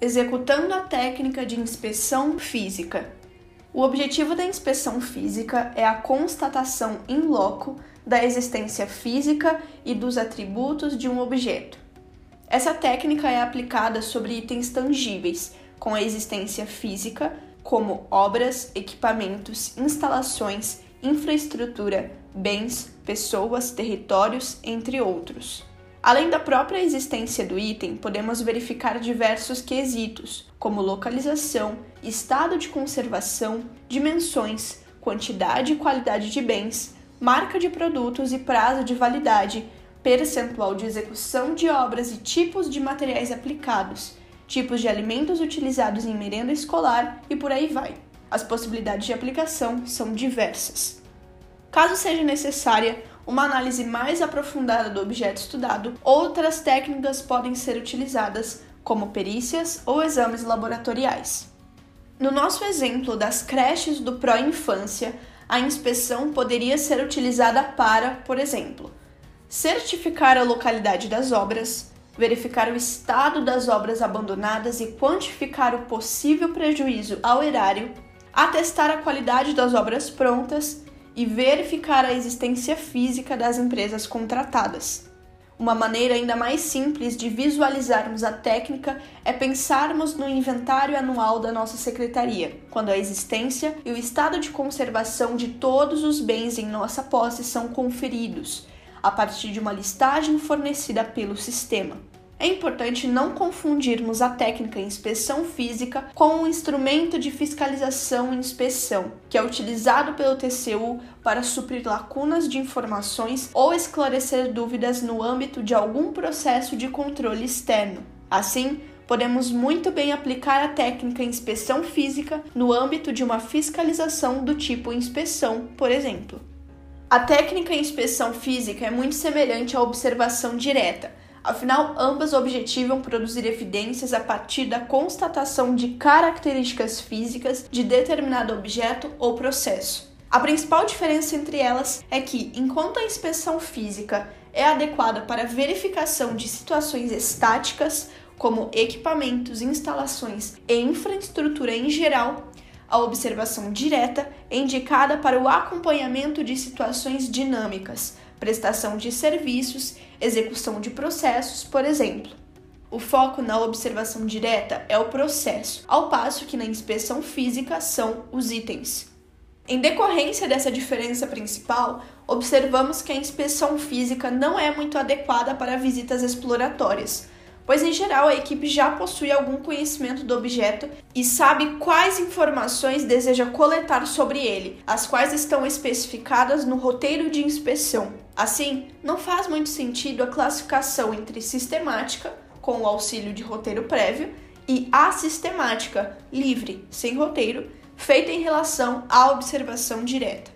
executando a técnica de inspeção física. O objetivo da inspeção física é a constatação in loco da existência física e dos atributos de um objeto. Essa técnica é aplicada sobre itens tangíveis, com a existência física, como obras, equipamentos, instalações, infraestrutura, bens, pessoas, territórios, entre outros. Além da própria existência do item, podemos verificar diversos quesitos, como localização, estado de conservação, dimensões, quantidade e qualidade de bens, marca de produtos e prazo de validade, percentual de execução de obras e tipos de materiais aplicados, tipos de alimentos utilizados em merenda escolar e por aí vai. As possibilidades de aplicação são diversas. Caso seja necessária, uma análise mais aprofundada do objeto estudado, outras técnicas podem ser utilizadas, como perícias ou exames laboratoriais. No nosso exemplo das creches do pró-infância, a inspeção poderia ser utilizada para, por exemplo, certificar a localidade das obras, verificar o estado das obras abandonadas e quantificar o possível prejuízo ao erário, atestar a qualidade das obras prontas e verificar a existência física das empresas contratadas. Uma maneira ainda mais simples de visualizarmos a técnica é pensarmos no inventário anual da nossa secretaria, quando a existência e o estado de conservação de todos os bens em nossa posse são conferidos, a partir de uma listagem fornecida pelo sistema. É importante não confundirmos a técnica inspeção física com o instrumento de fiscalização e inspeção, que é utilizado pelo TCU para suprir lacunas de informações ou esclarecer dúvidas no âmbito de algum processo de controle externo. Assim, podemos muito bem aplicar a técnica inspeção física no âmbito de uma fiscalização do tipo inspeção, por exemplo. A técnica inspeção física é muito semelhante à observação direta Afinal, ambas objetivam produzir evidências a partir da constatação de características físicas de determinado objeto ou processo. A principal diferença entre elas é que, enquanto a inspeção física é adequada para verificação de situações estáticas, como equipamentos, instalações e infraestrutura em geral, a observação direta é indicada para o acompanhamento de situações dinâmicas, prestação de serviços, execução de processos, por exemplo. O foco na observação direta é o processo, ao passo que na inspeção física são os itens. Em decorrência dessa diferença principal, observamos que a inspeção física não é muito adequada para visitas exploratórias, pois em geral a equipe já possui algum conhecimento do objeto e sabe quais informações deseja coletar sobre ele, as quais estão especificadas no roteiro de inspeção. Assim, não faz muito sentido a classificação entre sistemática, com o auxílio de roteiro prévio, e assistemática, livre, sem roteiro, feita em relação à observação direta.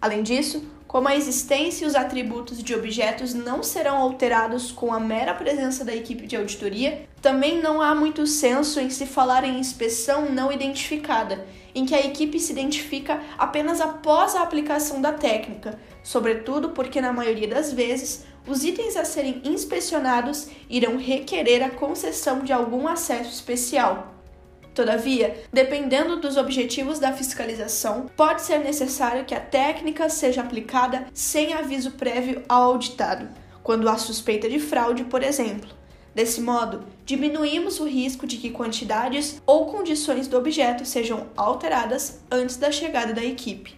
Além disso, como a existência e os atributos de objetos não serão alterados com a mera presença da equipe de auditoria, também não há muito senso em se falar em inspeção não identificada, em que a equipe se identifica apenas após a aplicação da técnica, sobretudo porque, na maioria das vezes, os itens a serem inspecionados irão requerer a concessão de algum acesso especial. Todavia, dependendo dos objetivos da fiscalização, pode ser necessário que a técnica seja aplicada sem aviso prévio ao auditado, quando há suspeita de fraude, por exemplo. Desse modo, diminuímos o risco de que quantidades ou condições do objeto sejam alteradas antes da chegada da equipe.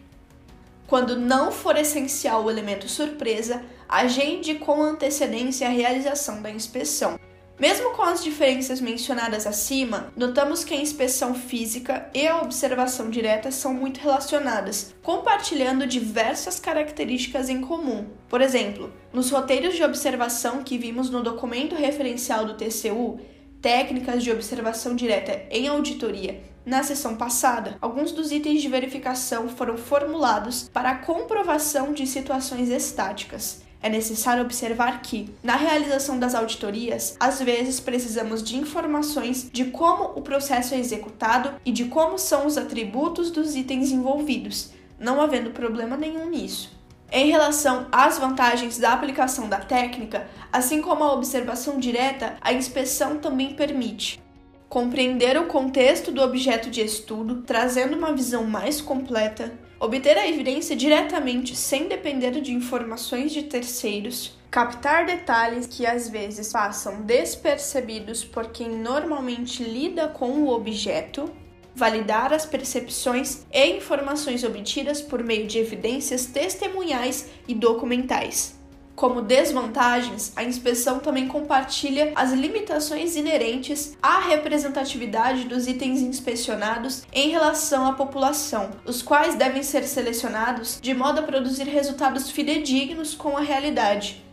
Quando não for essencial o elemento surpresa, agende com antecedência a realização da inspeção. Mesmo com as diferenças mencionadas acima, notamos que a inspeção física e a observação direta são muito relacionadas, compartilhando diversas características em comum. Por exemplo, nos roteiros de observação que vimos no documento referencial do TCU, técnicas de observação direta em auditoria. Na sessão passada, alguns dos itens de verificação foram formulados para a comprovação de situações estáticas. É necessário observar que, na realização das auditorias, às vezes precisamos de informações de como o processo é executado e de como são os atributos dos itens envolvidos, não havendo problema nenhum nisso. Em relação às vantagens da aplicação da técnica, assim como a observação direta, a inspeção também permite compreender o contexto do objeto de estudo, trazendo uma visão mais completa, obter a evidência diretamente sem depender de informações de terceiros, captar detalhes que às vezes passam despercebidos por quem normalmente lida com o objeto, validar as percepções e informações obtidas por meio de evidências testemunhais e documentais. Como desvantagens, a inspeção também compartilha as limitações inerentes à representatividade dos itens inspecionados em relação à população, os quais devem ser selecionados de modo a produzir resultados fidedignos com a realidade.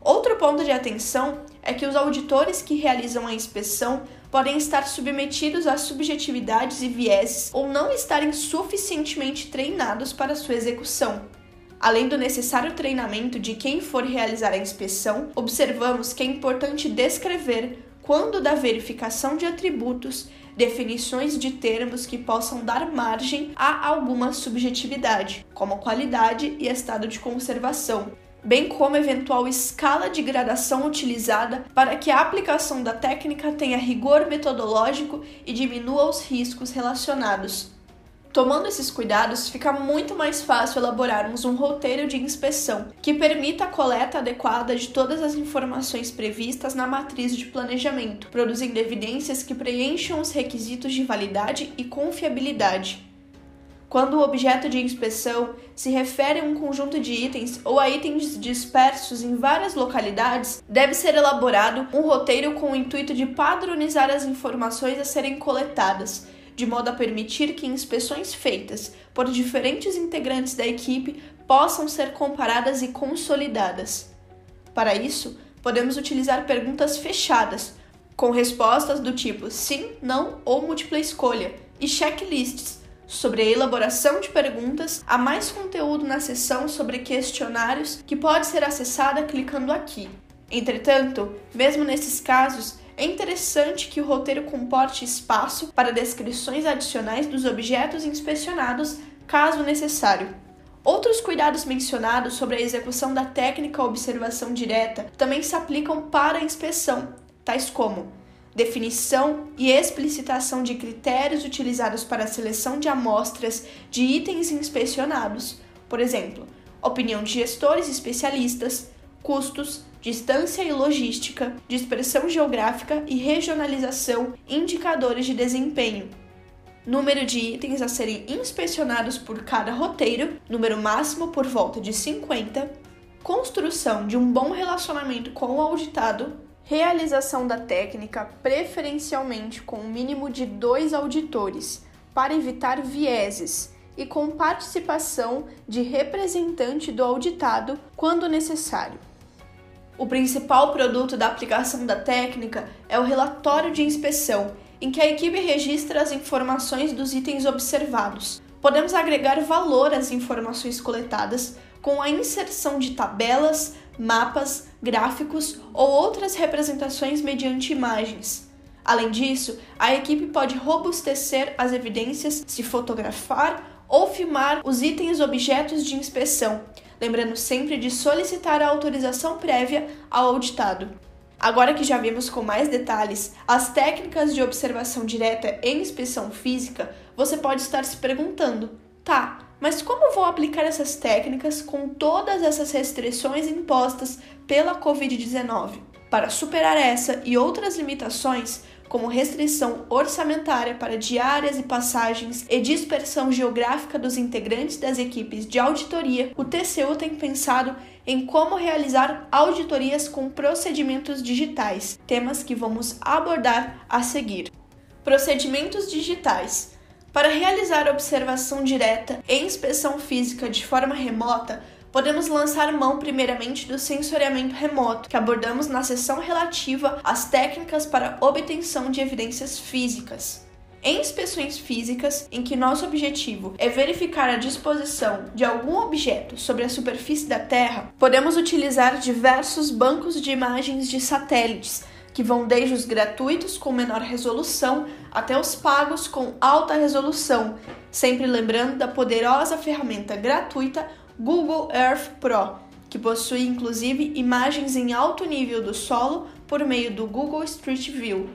Outro ponto de atenção é que os auditores que realizam a inspeção podem estar submetidos a subjetividades e vieses ou não estarem suficientemente treinados para sua execução. Além do necessário treinamento de quem for realizar a inspeção, observamos que é importante descrever, quando da verificação de atributos, definições de termos que possam dar margem a alguma subjetividade, como qualidade e estado de conservação, bem como eventual escala de gradação utilizada para que a aplicação da técnica tenha rigor metodológico e diminua os riscos relacionados. Tomando esses cuidados, fica muito mais fácil elaborarmos um roteiro de inspeção que permita a coleta adequada de todas as informações previstas na matriz de planejamento, produzindo evidências que preencham os requisitos de validade e confiabilidade. Quando o objeto de inspeção se refere a um conjunto de itens ou a itens dispersos em várias localidades, deve ser elaborado um roteiro com o intuito de padronizar as informações a serem coletadas de modo a permitir que inspeções feitas por diferentes integrantes da equipe possam ser comparadas e consolidadas. Para isso, podemos utilizar perguntas fechadas, com respostas do tipo sim, não ou múltipla escolha, e checklists sobre a elaboração de perguntas. Há mais conteúdo na seção sobre questionários que pode ser acessada clicando aqui. Entretanto, mesmo nesses casos, é interessante que o roteiro comporte espaço para descrições adicionais dos objetos inspecionados, caso necessário. Outros cuidados mencionados sobre a execução da técnica observação direta também se aplicam para a inspeção, tais como definição e explicitação de critérios utilizados para a seleção de amostras de itens inspecionados, por exemplo, opinião de gestores especialistas, custos, distância e logística, dispersão geográfica e regionalização, indicadores de desempenho. Número de itens a serem inspecionados por cada roteiro, número máximo por volta de 50. Construção de um bom relacionamento com o auditado. Realização da técnica, preferencialmente com um mínimo de dois auditores, para evitar vieses e com participação de representante do auditado quando necessário. O principal produto da aplicação da técnica é o relatório de inspeção, em que a equipe registra as informações dos itens observados. Podemos agregar valor às informações coletadas com a inserção de tabelas, mapas, gráficos ou outras representações mediante imagens. Além disso, a equipe pode robustecer as evidências se fotografar ou filmar os itens objetos de inspeção, lembrando sempre de solicitar a autorização prévia ao auditado. Agora que já vimos com mais detalhes as técnicas de observação direta e inspeção física, você pode estar se perguntando: tá, mas como vou aplicar essas técnicas com todas essas restrições impostas pela Covid-19? Para superar essa e outras limitações, como restrição orçamentária para diárias e passagens e dispersão geográfica dos integrantes das equipes de auditoria, o TCU tem pensado em como realizar auditorias com procedimentos digitais, temas que vamos abordar a seguir. Procedimentos digitais. Para realizar observação direta e inspeção física de forma remota, podemos lançar mão primeiramente do sensoriamento remoto, que abordamos na sessão relativa às técnicas para obtenção de evidências físicas. Em inspeções físicas, em que nosso objetivo é verificar a disposição de algum objeto sobre a superfície da Terra, podemos utilizar diversos bancos de imagens de satélites, que vão desde os gratuitos com menor resolução até os pagos com alta resolução, sempre lembrando da poderosa ferramenta gratuita Google Earth Pro, que possui inclusive imagens em alto nível do solo por meio do Google Street View.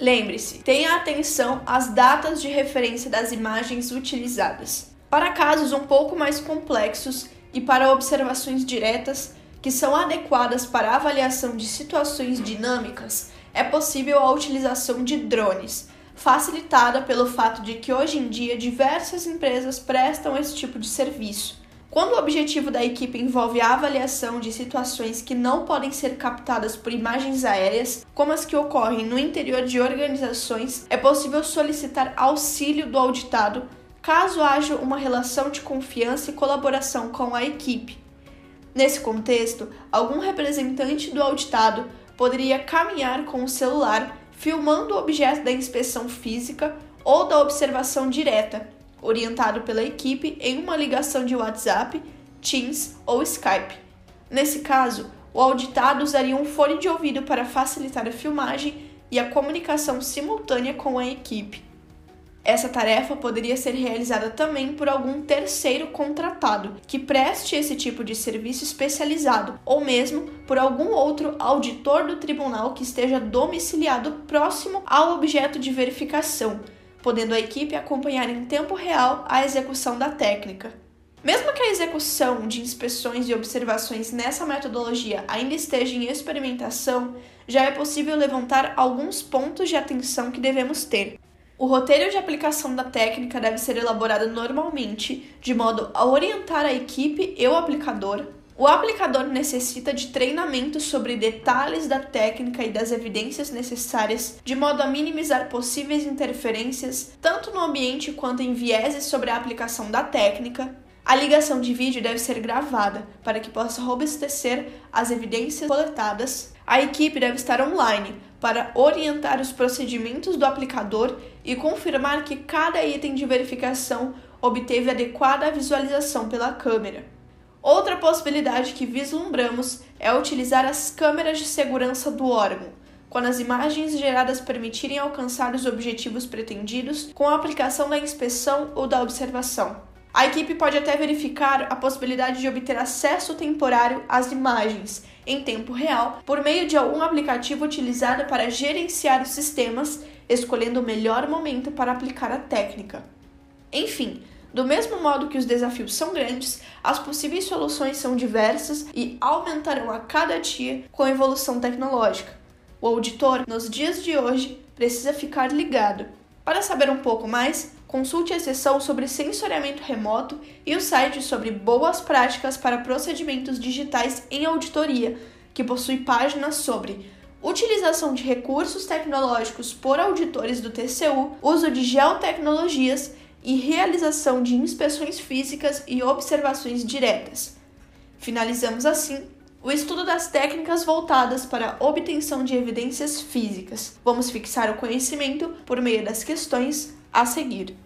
Lembre-se, tenha atenção às datas de referência das imagens utilizadas. Para casos um pouco mais complexos e para observações diretas que são adequadas para avaliação de situações dinâmicas, é possível a utilização de drones, facilitada pelo fato de que hoje em dia diversas empresas prestam esse tipo de serviço. Quando o objetivo da equipe envolve a avaliação de situações que não podem ser captadas por imagens aéreas, como as que ocorrem no interior de organizações, é possível solicitar auxílio do auditado caso haja uma relação de confiança e colaboração com a equipe. Nesse contexto, algum representante do auditado poderia caminhar com o celular filmando o objeto da inspeção física ou da observação direta, orientado pela equipe em uma ligação de WhatsApp, Teams ou Skype. Nesse caso, o auditado usaria um fone de ouvido para facilitar a filmagem e a comunicação simultânea com a equipe. Essa tarefa poderia ser realizada também por algum terceiro contratado que preste esse tipo de serviço especializado, ou mesmo por algum outro auditor do tribunal que esteja domiciliado próximo ao objeto de verificação, podendo a equipe acompanhar em tempo real a execução da técnica. Mesmo que a execução de inspeções e observações nessa metodologia ainda esteja em experimentação, já é possível levantar alguns pontos de atenção que devemos ter. O roteiro de aplicação da técnica deve ser elaborado normalmente, de modo a orientar a equipe e o aplicador. O aplicador necessita de treinamento sobre detalhes da técnica e das evidências necessárias, de modo a minimizar possíveis interferências, tanto no ambiente quanto em vieses sobre a aplicação da técnica. A ligação de vídeo deve ser gravada para que possa robustecer as evidências coletadas. A equipe deve estar online para orientar os procedimentos do aplicador e confirmar que cada item de verificação obteve adequada visualização pela câmera. Outra possibilidade que vislumbramos é utilizar as câmeras de segurança do órgão, quando as imagens geradas permitirem alcançar os objetivos pretendidos com a aplicação da inspeção ou da observação. A equipe pode até verificar a possibilidade de obter acesso temporário às imagens em tempo real por meio de algum aplicativo utilizado para gerenciar os sistemas, escolhendo o melhor momento para aplicar a técnica. Enfim, do mesmo modo que os desafios são grandes, as possíveis soluções são diversas e aumentarão a cada dia com a evolução tecnológica. O auditor, nos dias de hoje, precisa ficar ligado. Para saber um pouco mais, consulte a seção sobre sensoriamento remoto e o site sobre boas práticas para procedimentos digitais em auditoria, que possui páginas sobre utilização de recursos tecnológicos por auditores do TCU, uso de geotecnologias e realização de inspeções físicas e observações diretas. Finalizamos assim o estudo das técnicas voltadas para a obtenção de evidências físicas. Vamos fixar o conhecimento por meio das questões a seguir.